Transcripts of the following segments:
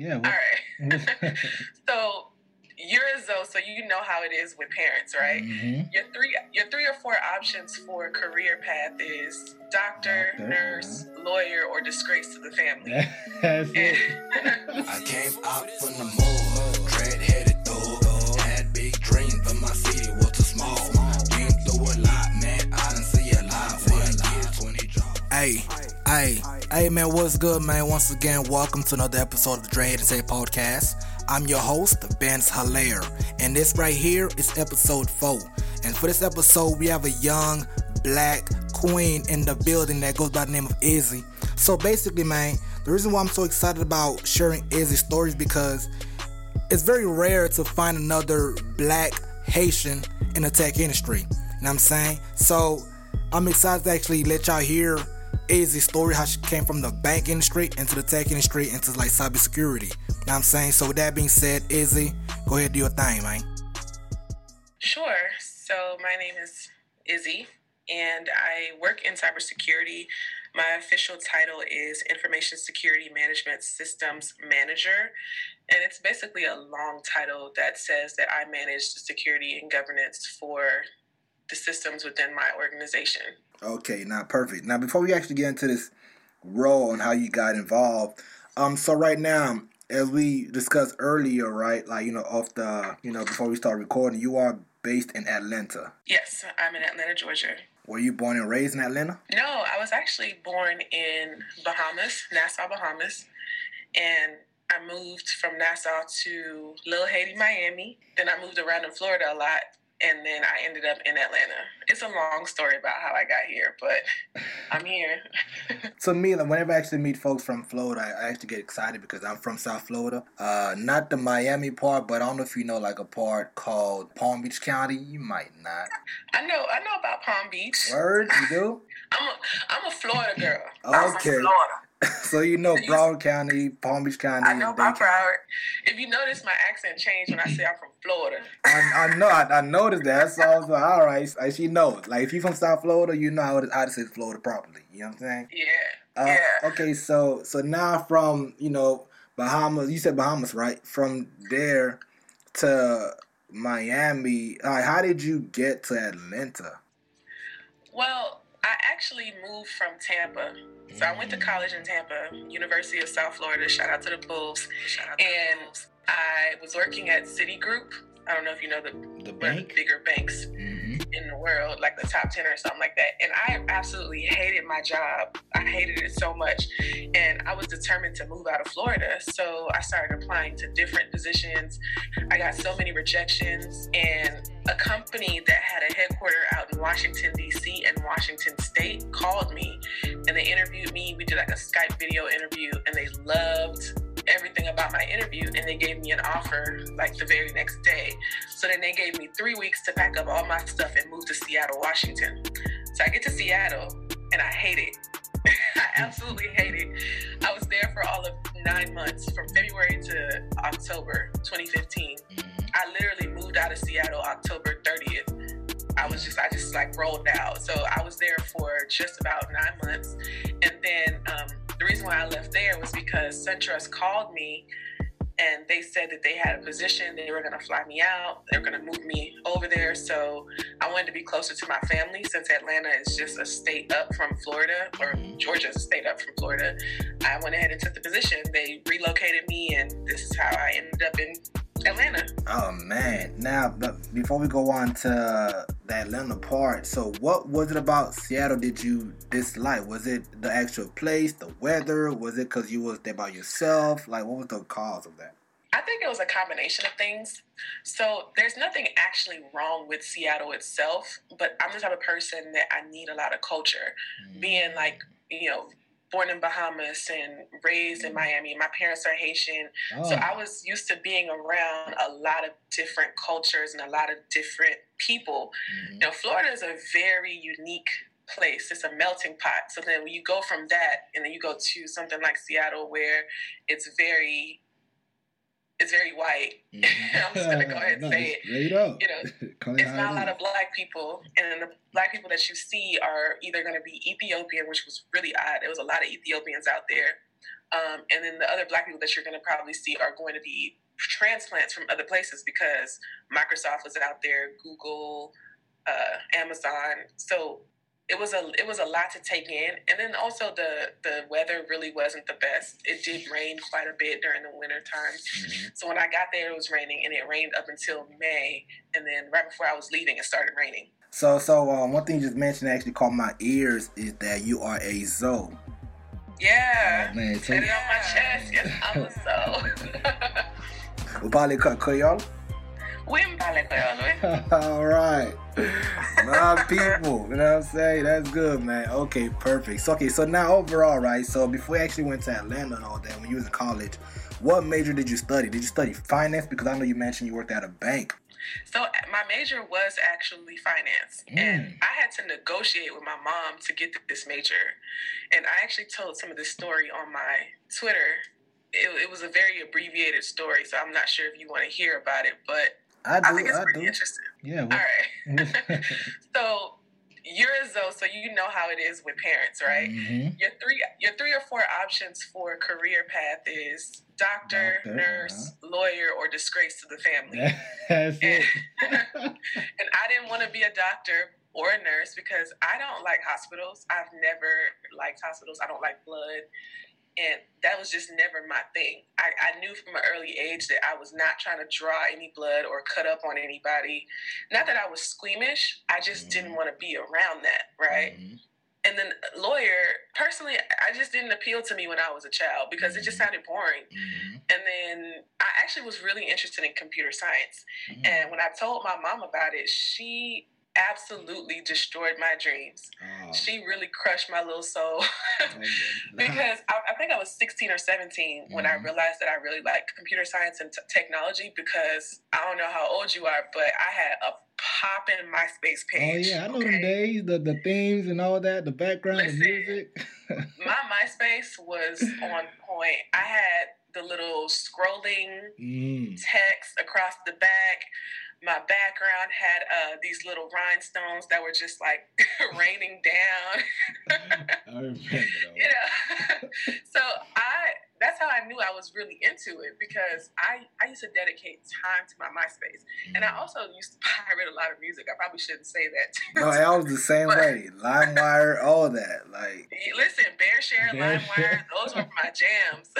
Yeah. All right. so you're a Zoe, so you know how it is with parents, right? Mm-hmm. Your three your three or four options for a career path is doctor, Doctor, nurse, lawyer, or disgrace to the family. That's it. I came out from the mud, dread headed thug. Had big dreams, but my city was too small. Been through a lot, man. I done see a lot. One year, 20 jobs. Hey, hey, hey, man, what's good, man? Once again, welcome to another episode of the Dread and Say podcast. I'm your host, Benz Hilaire, and this right here is episode 4. And for this episode, we have a young black queen in the building that goes by the name of Izzy. So basically, man, the reason why I'm so excited about sharing Izzy's stories because it's very rare to find another black Haitian in the tech industry. You know what I'm saying? So I'm excited to actually let y'all hear Izzy's story, how she came from the bank industry into the tech industry into like cybersecurity. You know what I'm saying? So with that being said, Izzy, go ahead do your thing, man. Sure. So my name is Izzy, and I work in cybersecurity. My official title is Information Security Management Systems Manager, and it's basically a long title that says that I manage the security and governance for the systems within my organization. Okay, now perfect. Now before we actually get into this role and how you got involved, um, so right now, as we discussed earlier, right, like you know, off the you know before we start recording, you are based in Atlanta. Yes, I'm in Atlanta, Georgia. Were you born and raised in Atlanta? No, I was actually born in Bahamas, Nassau, Bahamas, and I moved from Nassau to Little Haiti, Miami. Then I moved around in Florida a lot, and then I ended up in Atlanta. It's a long story about how I got here, but I'm here. so me, whenever I actually meet folks from Florida, I actually get excited because I'm from South Florida. Uh, not the Miami part, but I don't know if you know like a part called Palm Beach County. You might not. I know, I know about Palm Beach. Word, you do? I'm a, I'm a Florida girl. I'm from Okay. Florida. so you know Broward County, Palm Beach County, I know and Dade about County. Broward. If you notice, my accent changed when I say I'm from Florida. I, I know, I, I noticed that. So I was like, all right, like, she knows. Like, if you from South Florida, you know how to, how to say Florida properly. You know what I'm saying? Yeah. Uh, yeah. Okay, so so now from you know Bahamas, you said Bahamas, right? From there to Miami, how did you get to Atlanta? Well, I actually moved from Tampa. So I went to college in Tampa, University of South Florida. Shout out to the Bulls. And I was working at Citigroup. I don't know if you know the The the bigger banks Mm-hmm. In the world, like the top 10 or something like that. And I absolutely hated my job. I hated it so much. And I was determined to move out of Florida. So I started applying to different positions. I got so many rejections. And a company that had a headquarter out in Washington, D.C. and Washington State called me and they interviewed me. We did like a Skype video interview and they loved everything about my interview and they gave me an offer like the very next day. So then they gave me three weeks to pack up all my stuff and move to Seattle, Washington. So I get to Seattle and I hate it. I absolutely hate it. I was there for all of nine months from February to October 2015. I literally moved out of Seattle October 30th. I was just, I just like rolled out. So I was there for just about nine months. And then um, the reason why I left there was because SunTrust called me and they said that they had a position. They were going to fly me out. They were going to move me over there. So I wanted to be closer to my family since Atlanta is just a state up from Florida, or Georgia is a state up from Florida. I went ahead and took the position. They relocated me, and this is how I ended up in Atlanta. Oh man! Now, but before we go on to the Atlanta part, so what was it about Seattle did you dislike? Was it the actual place, the weather? Was it because you was there by yourself? Like, what was the cause of that? I think it was a combination of things. So there's nothing actually wrong with Seattle itself, but I'm the type of person that I need a lot of culture. Mm. Being like, you know, born in Bahamas and raised in Miami, my parents are Haitian. Oh, So I was used to being around a lot of different cultures and a lot of different people. mhm. You know, Florida is a very unique place. It's a melting pot. So then when you go from that and then you go to something like Seattle where it's very very white. I'm just gonna go ahead and No, say it. Up. You know, It's not a lot of black people, and the black people that you see are either going to be Ethiopian, which was really odd. There was a lot of Ethiopians out there, Um, and then the other black people that you're going to probably see are going to be transplants from other places because Microsoft was out there, Google, uh, Amazon. So it was a it was a lot to take in, and then also the the weather really wasn't the best. It did rain quite a bit during the winter time. Mm-hmm. So when I got there, it was raining, and it rained up until May, and then right before I was leaving, it started raining. So so um, one thing you just mentioned actually caught my ears is that you are a Zoe. Yeah, oh, man, so it on my chest. Yes, I'm a Zoe. Upale Creole. All right. My people. You know what I'm saying? That's good, man. Okay, perfect. So, okay, so now overall, right? So before you actually went to Atlanta and all that, when you was in college, what major did you study? Did you study finance? Because I know you mentioned you worked at a bank. So my major was actually finance, mm. and I had to negotiate with my mom to get this major. And I actually told some of this story on my Twitter. It, it was a very abbreviated story, so I'm not sure if you want to hear about it. But I, do, I think it's I pretty do. interesting. Yeah. Well. All right. so you're a Zoe, so you know how it is with parents, right? Mm-hmm. Your three, your three or four options for career path is doctor, doctor nurse, uh-huh. lawyer, or disgrace to the family. That's and, it. and I didn't want to be a doctor or a nurse because I don't like hospitals. I've never liked hospitals. I don't like blood and that was just never my thing. I, I, knew from an early age that I was not trying to draw any blood or cut up on anybody. Not that I was squeamish, I just mm-hmm. didn't want to be around that, right? Mm-hmm. And then lawyer, personally, I just didn't appeal to me when I was a child because mm-hmm. it just mm-hmm. sounded boring. Mm-hmm. And then I actually was really interested in computer science. Mm-hmm. And when I told my mom about it, she absolutely destroyed my dreams. Oh. She really crushed my little soul oh, because I, I, think I was 16 or 17 mm-hmm. when I mm-hmm. realized that I really liked computer science and t- technology because I don't know how old you are, but I had a popping MySpace oh, page. Oh yeah, I know okay? the days, the the themes and all that, the background, Listen, the music. my MySpace was on point. I had the little scrolling mm. text across the back my background had uh, these little rhinestones that were just like raining down. I remember. you know, so I that's how I knew I was really into it because I, I used to dedicate time to my MySpace. And I mm. also used to pirate a lot of music. I probably shouldn't say that. no, I was the same but, way. LimeWire, all that. Like listen, BearShare, LimeWire, those were my jams.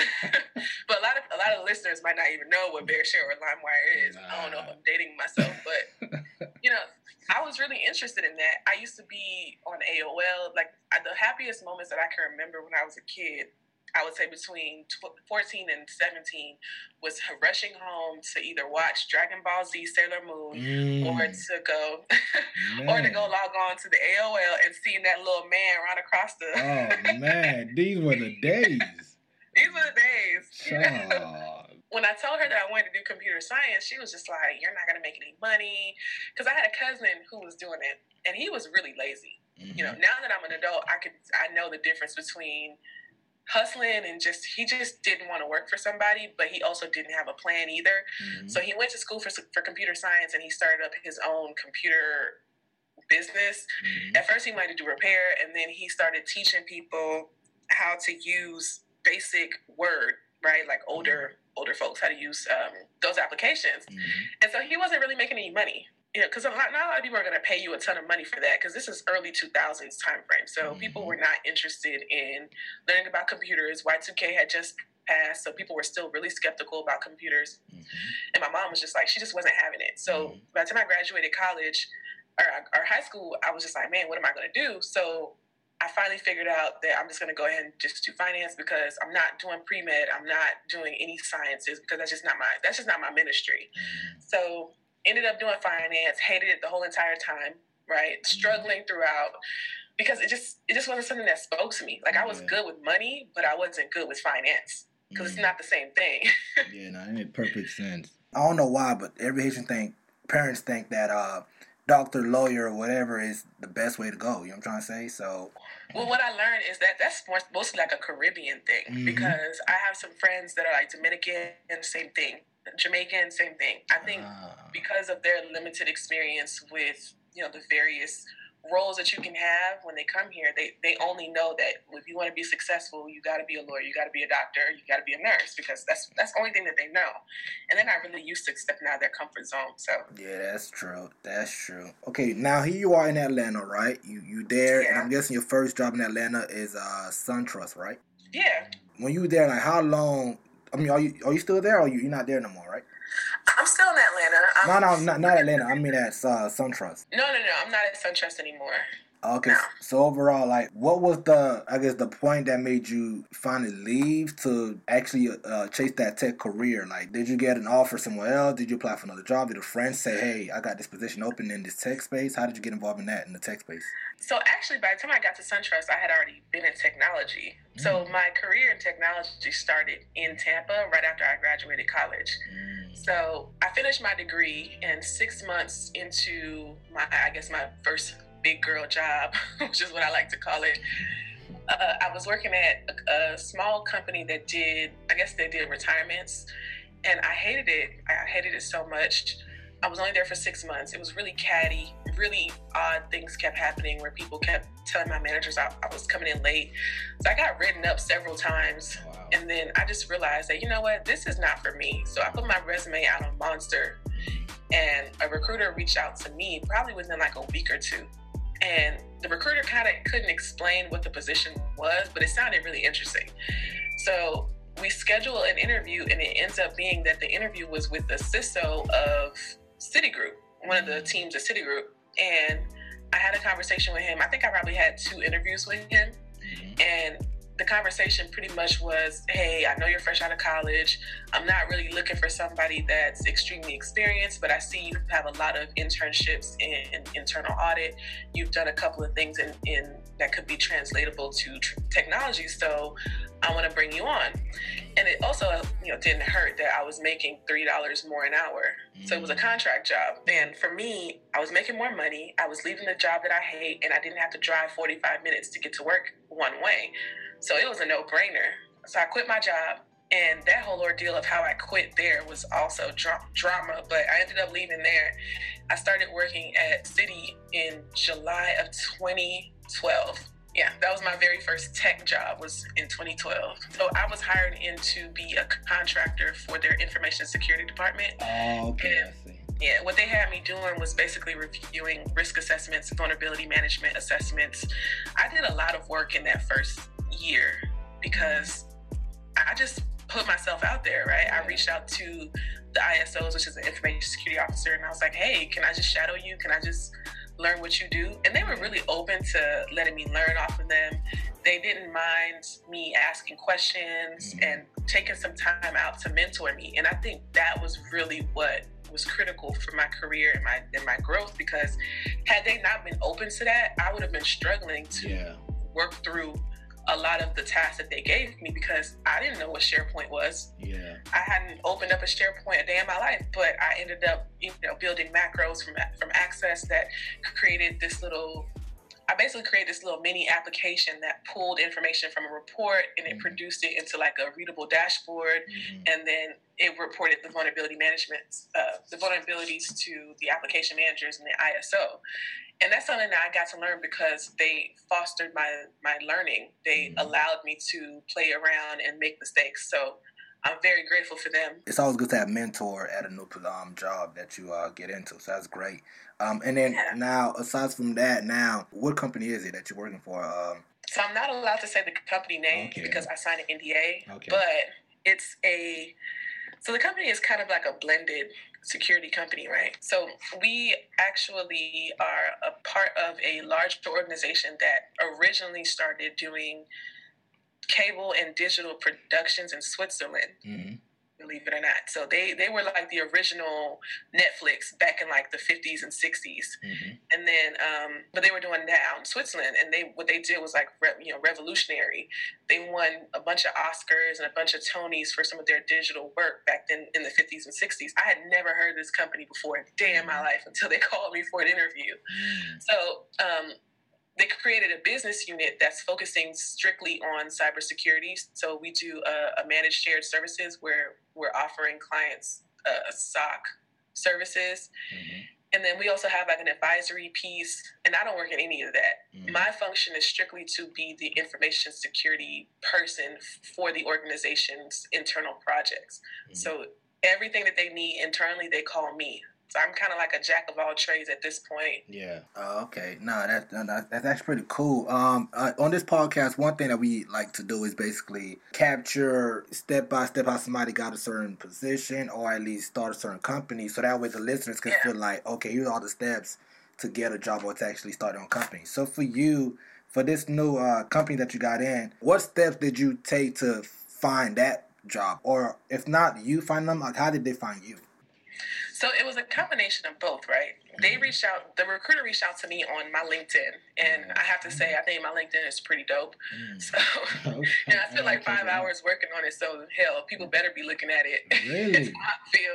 but a lot of a lot of listeners might not even know what BearShare or LimeWire is. Nah. I don't know if I'm dating myself, but you know, I was really interested in that. I used to be on AOL. Like the happiest moments that I can remember when I was a kid I would say between 14 and 17 was rushing home to either watch Dragon Ball Z Sailor Moon mm. or to go or to go log on to the AOL and seeing that little man run across the Oh man, these were the days. these were the days. when I told her that I wanted to do computer science, she was just like, "You're not going to make any money." Cuz I had a cousin who was doing it and he was really lazy. Mm-hmm. You know, mm-hmm. now that I'm an adult, I could I know the difference between hustling and just he just didn't want to work for somebody but he also didn't have a plan either mm-hmm. so he went to school for, for computer science and he started up his own computer business mm-hmm. at first he wanted to do repair and then he started teaching people how to use basic word right like older mm-hmm. older folks how to use um, those applications mm-hmm. and so he wasn't really making any money you know, because not, not a lot of people are going to pay you a ton of money for that because this is early 2000s time frame. So mm-hmm. people were not interested in learning about computers. Y2K had just passed, so people were still really skeptical about computers. Mm-hmm. And my mom was just like, she just wasn't having it. So mm-hmm. by the time I graduated college or, or high school, I was just like, man, what am I going to do? So I finally figured out that I'm just going to go ahead and just do finance because I'm not doing pre med. I'm not doing any sciences because that's just not my that's just not my ministry. Mm-hmm. So ended up doing finance, hated it the whole entire time, right? Mm-hmm. Struggling throughout because it just it just wasn't something that spoke to me. Like I was yeah. good with money, but I wasn't good with finance because mm. it's not the same thing. yeah, no, it made perfect sense. I don't know why, but every Haitian think parents think that uh doctor, lawyer, or whatever is the best way to go. You know what I'm trying to say? So. Well, what I learned is that that's more, mostly like a Caribbean thing mm-hmm. because I have some friends that are like Dominican, and same thing. Jamaican, same thing. I think uh. because of their limited experience with you know the various roles that you can have when they come here, they, they only know that if you want to be successful, you got to be a lawyer, you got to be a doctor, you got to be a nurse because that's that's the only thing that they know, and they're not really used to stepping out of their comfort zone. So yeah, that's true. That's true. Okay, now here you are in Atlanta, right? You you there, yeah. and I'm guessing your first job in Atlanta is uh SunTrust, right? Yeah. When you were there, like how long? I mean, are you are you still there, or you you're not there no more, right? I'm still in Atlanta. I'm, no, no, not, not Atlanta. I mean at uh, SunTrust. No, no, no. I'm not at SunTrust anymore. Okay, so overall, like, what was the, I guess, the point that made you finally leave to actually uh, chase that tech career? Like, did you get an offer somewhere else? Did you apply for another job? Did a friend say, "Hey, I got this position open in this tech space"? How did you get involved in that in the tech space? So actually, by the time I got to SunTrust, I had already been in technology. Mm. So my career in technology started in Tampa right after I graduated college. Mm. So I finished my degree, and six months into my, I guess, my first big girl job, which is what I like to call it. Uh, I was working at a, a, small company that did, I guess they did retirements, and I hated it. I hated it so much. I was only there for six months. It was really catty, really odd things kept happening where people kept telling my managers I, I was coming in late. So I got written up several times. Wow. And then I just realized that, you know what, this is not for me. So I put my resume out on Monster, and a recruiter reached out to me probably within like a week or two and the recruiter kind of couldn't explain what the position was, but it sounded really interesting. So we schedule an interview, and it ends up being that the interview was with the CISO of Citigroup, one of the teams at Citigroup. And I had a conversation with him. I think I probably had two interviews with him. Mm-hmm. And the conversation pretty much was hey i know you're fresh out of college. I'm not really looking for somebody that's extremely experienced but i see you have a lot of internships in, in internal audit. You've done a couple of things in, in that could be translatable to tr- technology so i want to bring you on. And it also you know didn't hurt that i was making three dollars more an hour. So it was a mm. contract job. And for me i was making more money. I was leaving the job that i hate and i didn't have to drive 45 minutes to get to work one way so it was a no brainer. So I quit my job. And that whole ordeal of how I quit there was also dra- drama, but I ended up leaving there. I started working at Citi in July of 2012 yeah that was my very first tech job was in 2012 so i was hired in to be a contractor for their information security department oh, okay and, yeah what they had me doing was basically reviewing risk assessments vulnerability management assessments i did a lot of work in that first year because I just put myself out there, right? I reached out to the ISOs, which is the information security officer, and I was like, hey, can I just shadow you? Can I just learn what you do? And they were really open to letting me learn off of them. They didn't mind me asking questions mm-hmm. and taking some time out to mentor me. And I think that was really what was critical for my career and my and my growth because had they not been open to that, I would have been struggling to yeah. work through a lot of the tasks that they gave me because I didn't know what SharePoint was. Yeah. I hadn't opened up a SharePoint a day in my life, but I ended up, you know, building macros from from Access that created this little. I basically created this little mini application that pulled information from a report and it mm-hmm. produced it into like a readable dashboard, mm-hmm. and then it reported the vulnerability management, uh, the vulnerabilities to the application managers and the ISO and that's something that I got to learn because they fostered my my learning. They mm-hmm. allowed me to play around and make mistakes. So I'm very grateful for them. It's always good to have mentor at a new um, job that you uh, get into. So that's great. Um, and then yeah. now, aside from that, now what company is it that you're working for? Um, so I'm not allowed to say the company name okay. because I signed an NDA. Okay. But it's a so the company is kind of like a blended security company, right? So we actually are a part of a larger organization that originally started doing cable and digital productions in Switzerland. Mm-hmm believe it or not. So they they were like the original Netflix back in like the 50s and 60s, mm-hmm. and then um, but they were doing that out in Switzerland, and they what they did was like re, you know revolutionary. They won a bunch of Oscars and a bunch of Tonys for some of their digital work back then in the 50s and 60s. I had never heard this company before in a day in my mm-hmm. life until they called me for an interview. Mm-hmm. So um, they created a business unit that's focusing strictly on cybersecurity. So we do a, a managed shared services where we're offering clients uh, SOC services. Mm-hmm. and then we also have like an advisory piece, and I don't work in any of that. Mhm. My function is strictly to be the information security person for the organization's internal projects. Mhm. So everything that they need internally, they call me. So I'm kind of like a jack of all trades at this point. Yeah. Oh, okay. No, that, that that's actually pretty cool. Um, uh, on this podcast, one thing that we like to do is basically capture step by step how somebody got a certain position or at least start a certain company, so that way the listeners can Yeah. feel like, okay, here's all the steps to get a job or to actually start your own company. So for you, for this new uh, company that you got in, what steps did you take to find that job, or if not you find them, like how did they find you? So it was a combination of both, right? They mm-hmm. reached out, the recruiter reached out to me on my LinkedIn. And I have to say, I think my LinkedIn is pretty dope. Mm. So, and I spent like five hours working on it. So, hell, people mm. better be looking at it. Really? It's how I feel.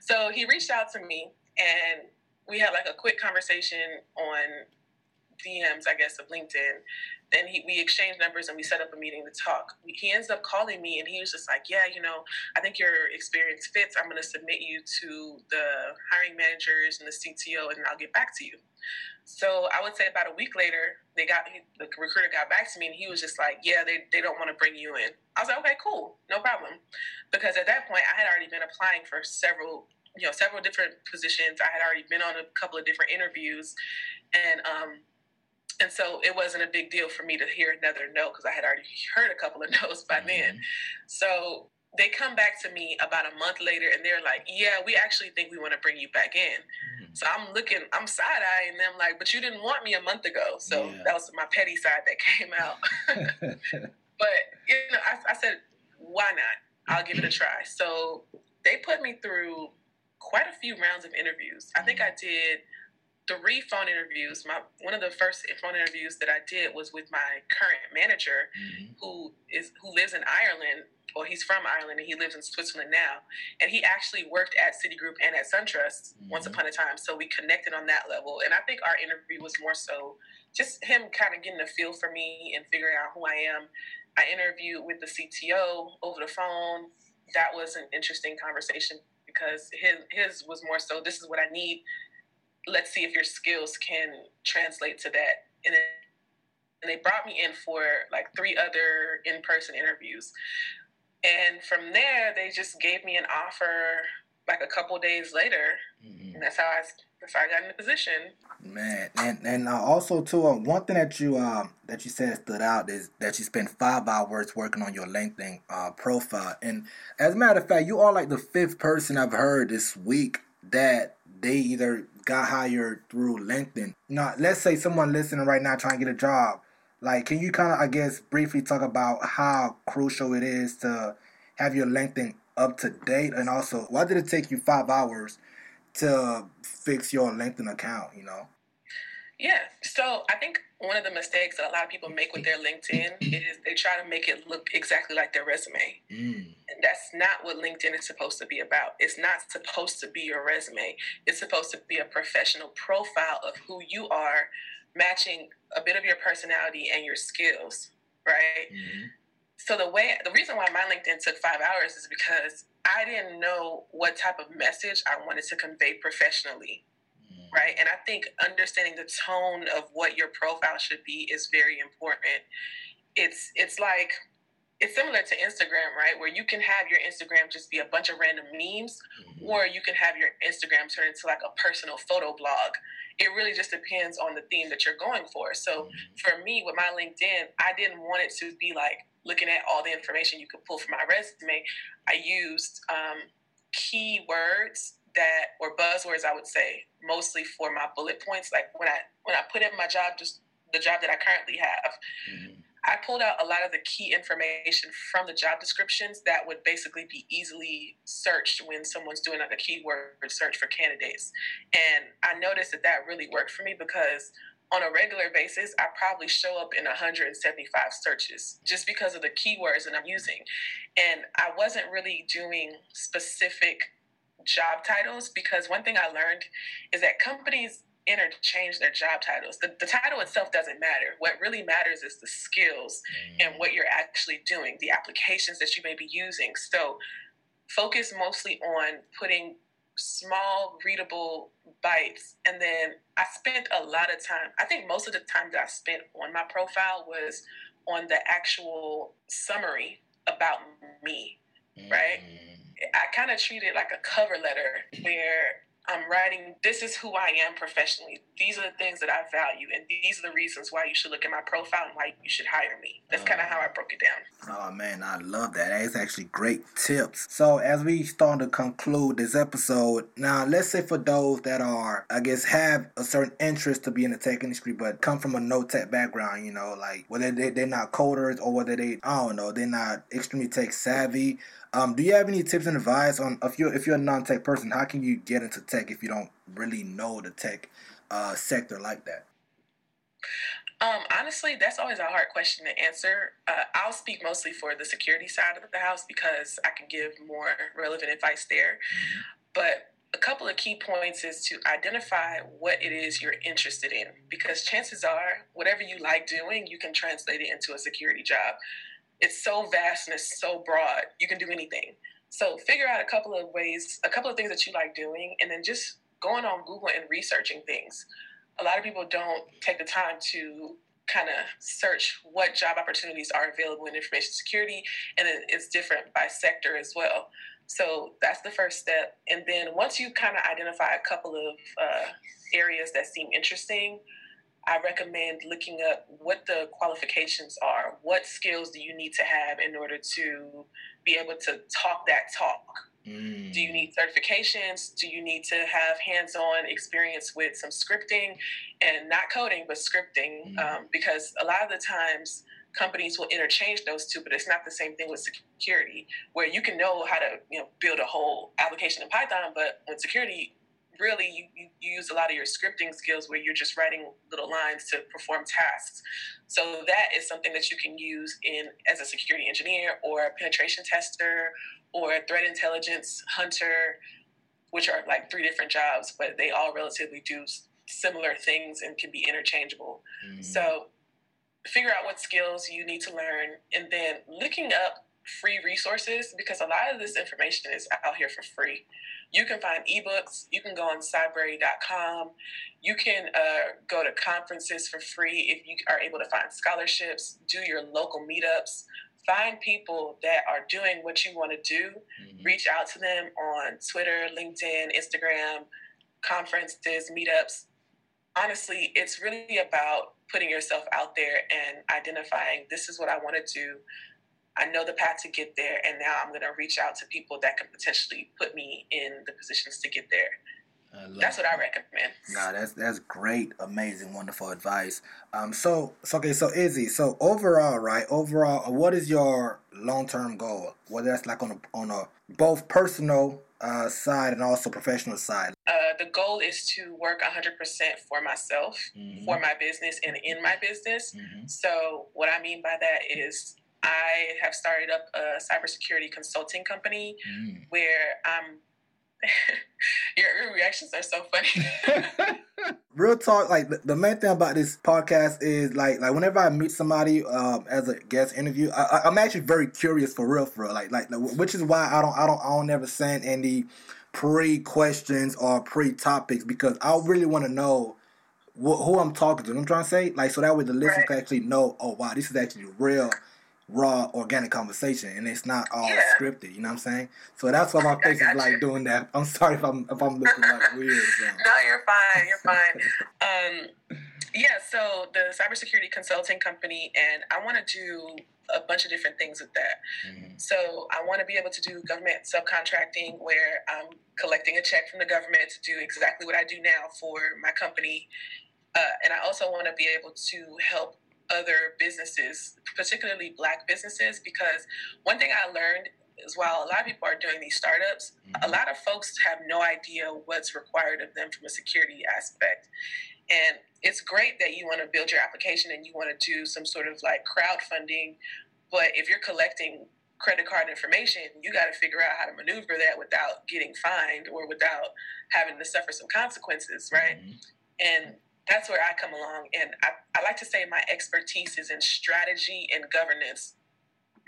So he reached out to me and we had like a quick conversation on DMs, I guess, of LinkedIn. Then he, we exchanged numbers and we set up a meeting to talk. He ends up calling me and he was just like, Yeah, you know, I think your experience fits. I'm going to submit you to the hiring managers and the CTO and I'll get back to you. So I would say about a week later, they got the recruiter got back to me and he was just like, "Yeah, they, they don't want to bring you in." I was like, "Okay, cool, no problem," because at that point I had already been applying for several you know several different positions. I had already been on a couple of different interviews, and um and so it wasn't a big deal for me to hear another no because I had already heard a couple of no's by then. Mm-hmm. So they come back to me about a month later and they're like, "Yeah, we actually think we want to bring you back in." Mm-hmm. So I'm looking, I'm side eyeing them like, "But you didn't want me a month ago." So Yeah. that was my petty side that came out. but you know, I, I said, "Why not? I'll give it a mm-hmm. try." So they put me through quite a few rounds of interviews. I think I did three phone interviews. My one of the first phone interviews that I did was with my current manager, who is who lives in Ireland, or he's from Ireland and he lives in Switzerland now. And he actually worked at Citigroup and at SunTrust once Mhm. upon a time. So we connected on that level. And I think our interview was more so just him kind of getting a feel for me and figuring out who I am. I interviewed with the CTO over the phone. That was an interesting conversation because his his was more so this is what I need. Let's see if your skills can translate to that. And then and they brought me in for like three other in-person interviews. And from there, they just gave me an offer like a couple days later, and that's how I that's how I got in the position. Man, and and uh, also too, uh, one thing that you um that you said stood out is that you spent five hours working on your LinkedIn uh, profile, and as a matter of fact, you are like the fifth person I've heard this week that they either got hired through LinkedIn. Now, let's say someone listening right now trying to get a job. Like, can you kind of, I guess, briefly talk about how crucial it is to have your LinkedIn up to date, and also why did it take you five hours to fix your LinkedIn account? You know. Yeah. So I think one of the mistakes that a lot of people make with their LinkedIn is they try to make it look exactly like their resume. Mm. And that's not what LinkedIn is supposed to be about. It's not supposed to be your resume. It's supposed to be a professional profile of who you are, matching a bit of your personality and your skills, right? Mhm. So the way the reason why my LinkedIn took 5 hours is because I didn't know what type of message I wanted to convey professionally. Right? And I think understanding the tone of what your profile should be is very important. It's it's like it's similar to Instagram, right? Where you can have your Instagram just be a bunch of random memes, Mhm. or you can have your Instagram turn into like a personal photo blog. It really just depends on the theme that you're going for. So for me, with my LinkedIn, I didn't want it to be like looking at all the information you could pull from my resume. I used um, keywords that or buzzwords, I would say, mostly for my bullet points. Like when I when I put in my job, just the job that I currently have, Mhm. I pulled out a lot of the key information from the job descriptions that would basically be easily searched when someone's doing like a keyword search for candidates. And I noticed that that really worked for me because on a regular basis, I probably show up in 175 searches just because of the keywords that I'm using. And I wasn't really doing specific job titles because one thing I learned is that companies interchange their job titles. The, the title itself doesn't matter. What really matters is the skills and mm. what you're actually doing, the applications that you may be using. So focus mostly on putting small, readable bites. And then I spent a lot of time, I think most of the time that I spent on my profile was on the actual summary about me, right? Mm. I kind of treat it like a cover letter where I'm writing, this is who I am professionally. These are the things that I value, and these are the reasons why you should look at my profile and why you should hire me. That's kind of how I broke it down. Oh man, I love that. That is actually great tips. So as we start to conclude this episode, now let's say for those that are, I guess, have a certain interest to be in the tech industry, but come from a no tech background, you know, like whether they, they're not coders or whether they, I don't know, they're not extremely tech savvy. Um, do you have any tips and advice on if you're if you're a non-tech person, how can you get into tech if you don't really know the tech uh, sector like that? Um, honestly, that's always a hard question to answer. Uh, I'll speak mostly for the security side of the house because I can give more relevant advice there. Mm-hmm. But a couple of key points is to identify what it is you're interested in because chances are, whatever you like doing, you can translate it into a security job. It's so vast and it's so broad, you can do anything. So figure out a couple of ways, a couple of things that you like doing, and then just going on Google and researching things. A lot of people don't take the time to kind of search what job opportunities are available in information security, and it's different by sector as well. So that's the first step. And then once you kind of identify a couple of uh, areas that seem interesting, I recommend looking up what the qualifications are. What skills do you need to have in order to be able to talk that talk? Mm. Do you need certifications? Do you need to have hands on experience with some scripting and not coding, but scripting? Mm. Um, because a lot of the times, companies will interchange those two, but it's not the same thing with security, where you can know how to you know build a whole application in Python, but with security, really you, you, use a lot of your scripting skills where you're just writing little lines to perform tasks. So that is something that you can use in as a security engineer or a penetration tester or a threat intelligence hunter, which are like three different jobs, but they all relatively do similar things and can be interchangeable. Mm. So figure out what skills you need to learn and then looking up free resources because a lot of this information is out here for free. You can find ebooks, you can go on cybrary.com, you can uh, go to conferences for free if you are able to find scholarships, do your local meetups, find people that are doing what you want to do, Mhm. reach out to them on Twitter, LinkedIn, Instagram, conferences, meetups. Honestly, it's really about putting yourself out there and identifying this is what I want to do. I know the path to get there, and now I'm going to reach out to people that can potentially put me in the positions to get there. I love That's what I recommend. Nah, that's that's great, amazing, wonderful advice. Um, so, so okay, so Izzy, so overall, right? Overall, uh, what is your long term goal? Whether that's like on a on a both personal uh, side and also professional side. Uh, the goal is to work 100% for myself, Mhm. for my business, and in my business. Mhm. So, what I mean by that is, I have started up a cybersecurity consulting company Mm. where I'm. your, your reactions are so funny. Real talk, like the, the main thing about this podcast is like like whenever I meet somebody um, as a guest interview, I, I- I'm actually very curious for real, for real. Like like which is why I don't I don't I don't never send any pre questions or pre topics because I really want to know wh- who I'm talking to. You know what I'm trying to say like so that way the listener Right. can actually know. Oh wow, this is actually real. Raw organic conversation, and it's not all Yeah. scripted. You know what I'm saying? So that's why my face is like you. doing that. I'm sorry if I'm if I'm looking like weird. something. no, you're fine. You're fine. Um, yeah, so the cybersecurity consulting company, and I want to do a bunch of different things with that. Mhm. So I want to be able to do government subcontracting where I'm collecting a check from the government to do exactly what I do now for my company. Uh, and I also want to be able to help other businesses, particularly black businesses, because one thing I learned is while a lot of people are doing these startups, a lot of folks have no idea what's required of them from a security aspect. And it's great that you want to build your application and you want to do some sort of like crowdfunding, but if you're collecting credit card information, you got to figure out how to maneuver that without getting fined or without having to suffer some consequences, right? Mhm. And that's where I come along. And I, I like to say my expertise is in strategy and governance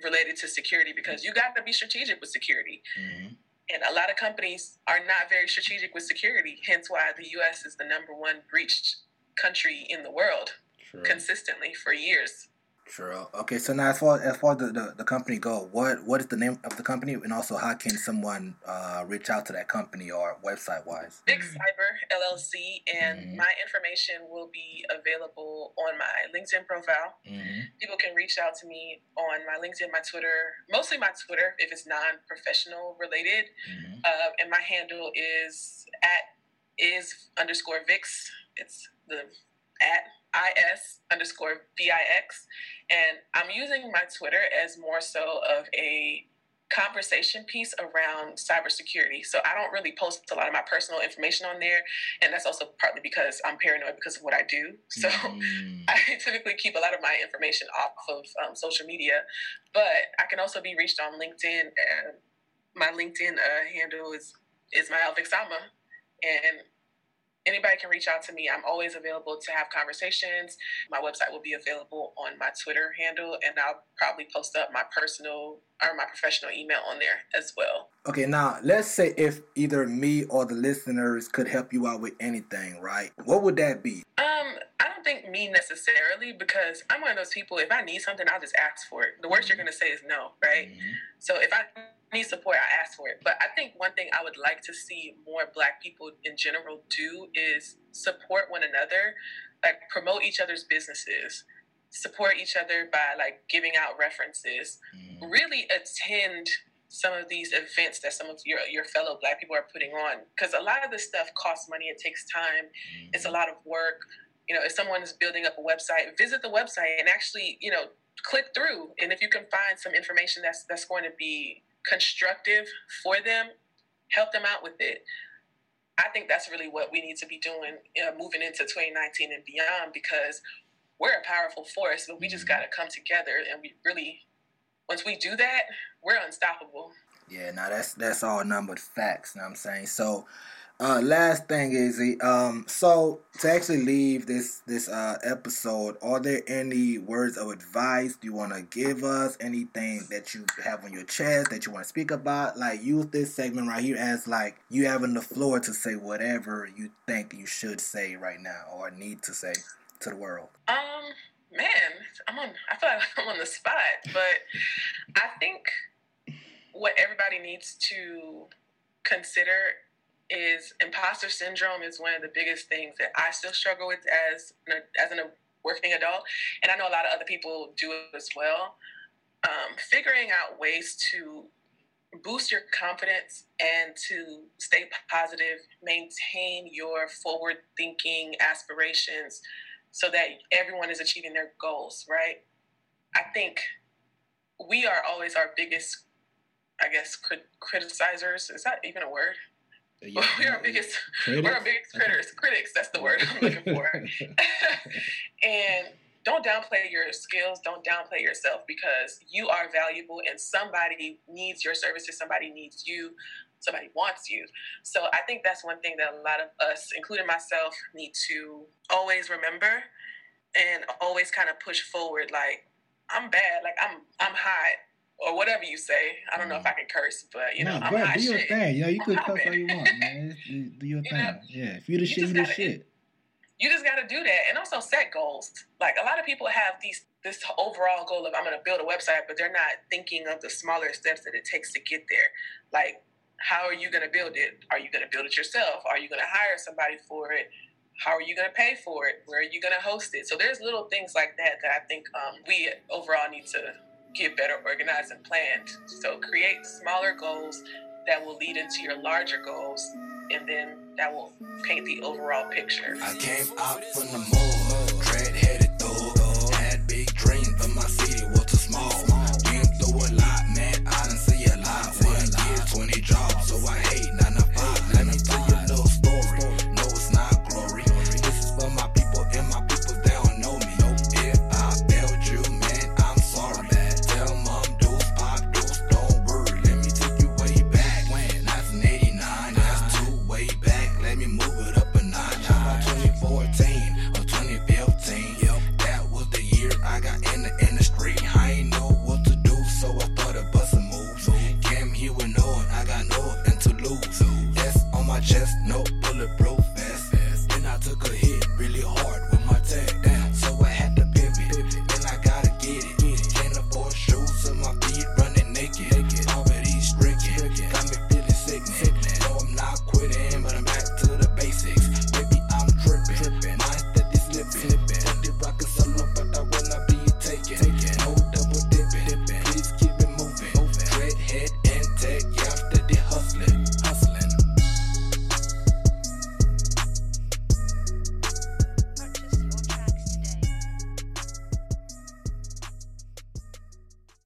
related to security because you got to be strategic with security. Mhm. And a lot of companies are not very strategic with security, hence why the US is the number one breached country in the world True. consistently for years. True. Okay, so now as far as far as the, the, the, company go, what what is the name of the company, and also how can someone uh, reach out to that company or website wise? Big Cyber LLC, and mm-hmm. my information will be available on my LinkedIn profile. Mm-hmm. People can reach out to me on my LinkedIn, my Twitter, mostly my Twitter if it's non professional related, mm-hmm. uh, and my handle is at is underscore Vix. It's the at is underscore vix, and I'm using my Twitter as more so of a conversation piece around cybersecurity. So I don't really post a lot of my personal information on there, and that's also partly because I'm paranoid because of what I do. So mm. I typically keep a lot of my information off of um, social media, but I can also be reached on LinkedIn, and my LinkedIn uh, handle is Ismael Vixama, and anybody can reach out to me. I'm always available to have conversations. My website will be available on my Twitter handle, and I'll probably post up my personal or my professional email on there as well. Okay, now let's say if either me or the listeners could help you out with anything, right? What would that be? Um, don't think me necessarily because I'm one of those people. If I need something, I'll just ask for it. The worst mm-hmm. you're gonna say is no, right? Mm-hmm. So if I need support, I ask for it. But I think one thing I would like to see more Black people in general do is support one another, like promote each other's businesses, support each other by like giving out references, mm. really attend some of these events that some of your your fellow Black people are putting on because a lot of this stuff costs money. It takes time. Mm. It's a lot of work. You know, if someone is building up a website, visit the website and actually, you know, click through. And if you can find some information that's that's going to be constructive for them, help them out with it. I think that's really what we need to be doing you know, moving into 2019 and beyond because we're a powerful force, but we just mm-hmm. got to come together and we really, once we do that, we're unstoppable. Yeah, now that's that's all numbered facts. You know what I'm saying? So uh, last thing is, um, so to actually leave this this uh, episode, are there any words of advice do you want to give us? Anything that you have on your chest that you want to speak about? Like use this segment right here as like you having the floor to say whatever you think you should say right now or need to say to the world. Um, man, I'm on. I feel like I'm on the spot, but I think what everybody needs to consider is imposter syndrome is one of the biggest things that I still struggle with as as a working adult, and I know a lot of other people do as well. Um, figuring out ways to boost your confidence and to stay positive, maintain your forward thinking aspirations so that everyone is achieving their goals, right? I think we are always our biggest, I guess, crit- criticizers. Is that even a word? Yeah, we're our biggest critics? we're our biggest critters. Critics, that's the word I'm looking for. and don't downplay your skills, don't downplay yourself because you are valuable and somebody needs your services, somebody needs you, somebody wants you. So I think that's one thing that a lot of us, including myself, need to always remember and always kind of push forward like I'm bad, like I'm I'm hot or whatever you say. I don't know if I can curse, but you know, no, I'm bro, do your shit. thing. You know, you could cuss all you want, man. Do, do your you thing. Know, yeah, if you the shit, you the shit. You just got to do that, and also set goals. Like a lot of people have these this overall goal of I'm going to build a website, but they're not thinking of the smaller steps that it takes to get there. Like, how are you going to build it? Are you going to build it yourself? Are you going to hire somebody for it? How are you going to pay for it? Where are you going to host it? So there's little things like that that I think um, we overall need to get better organized and planned. So create smaller goals that will lead into your larger goals, and then that will paint the overall picture. I came out from the mall,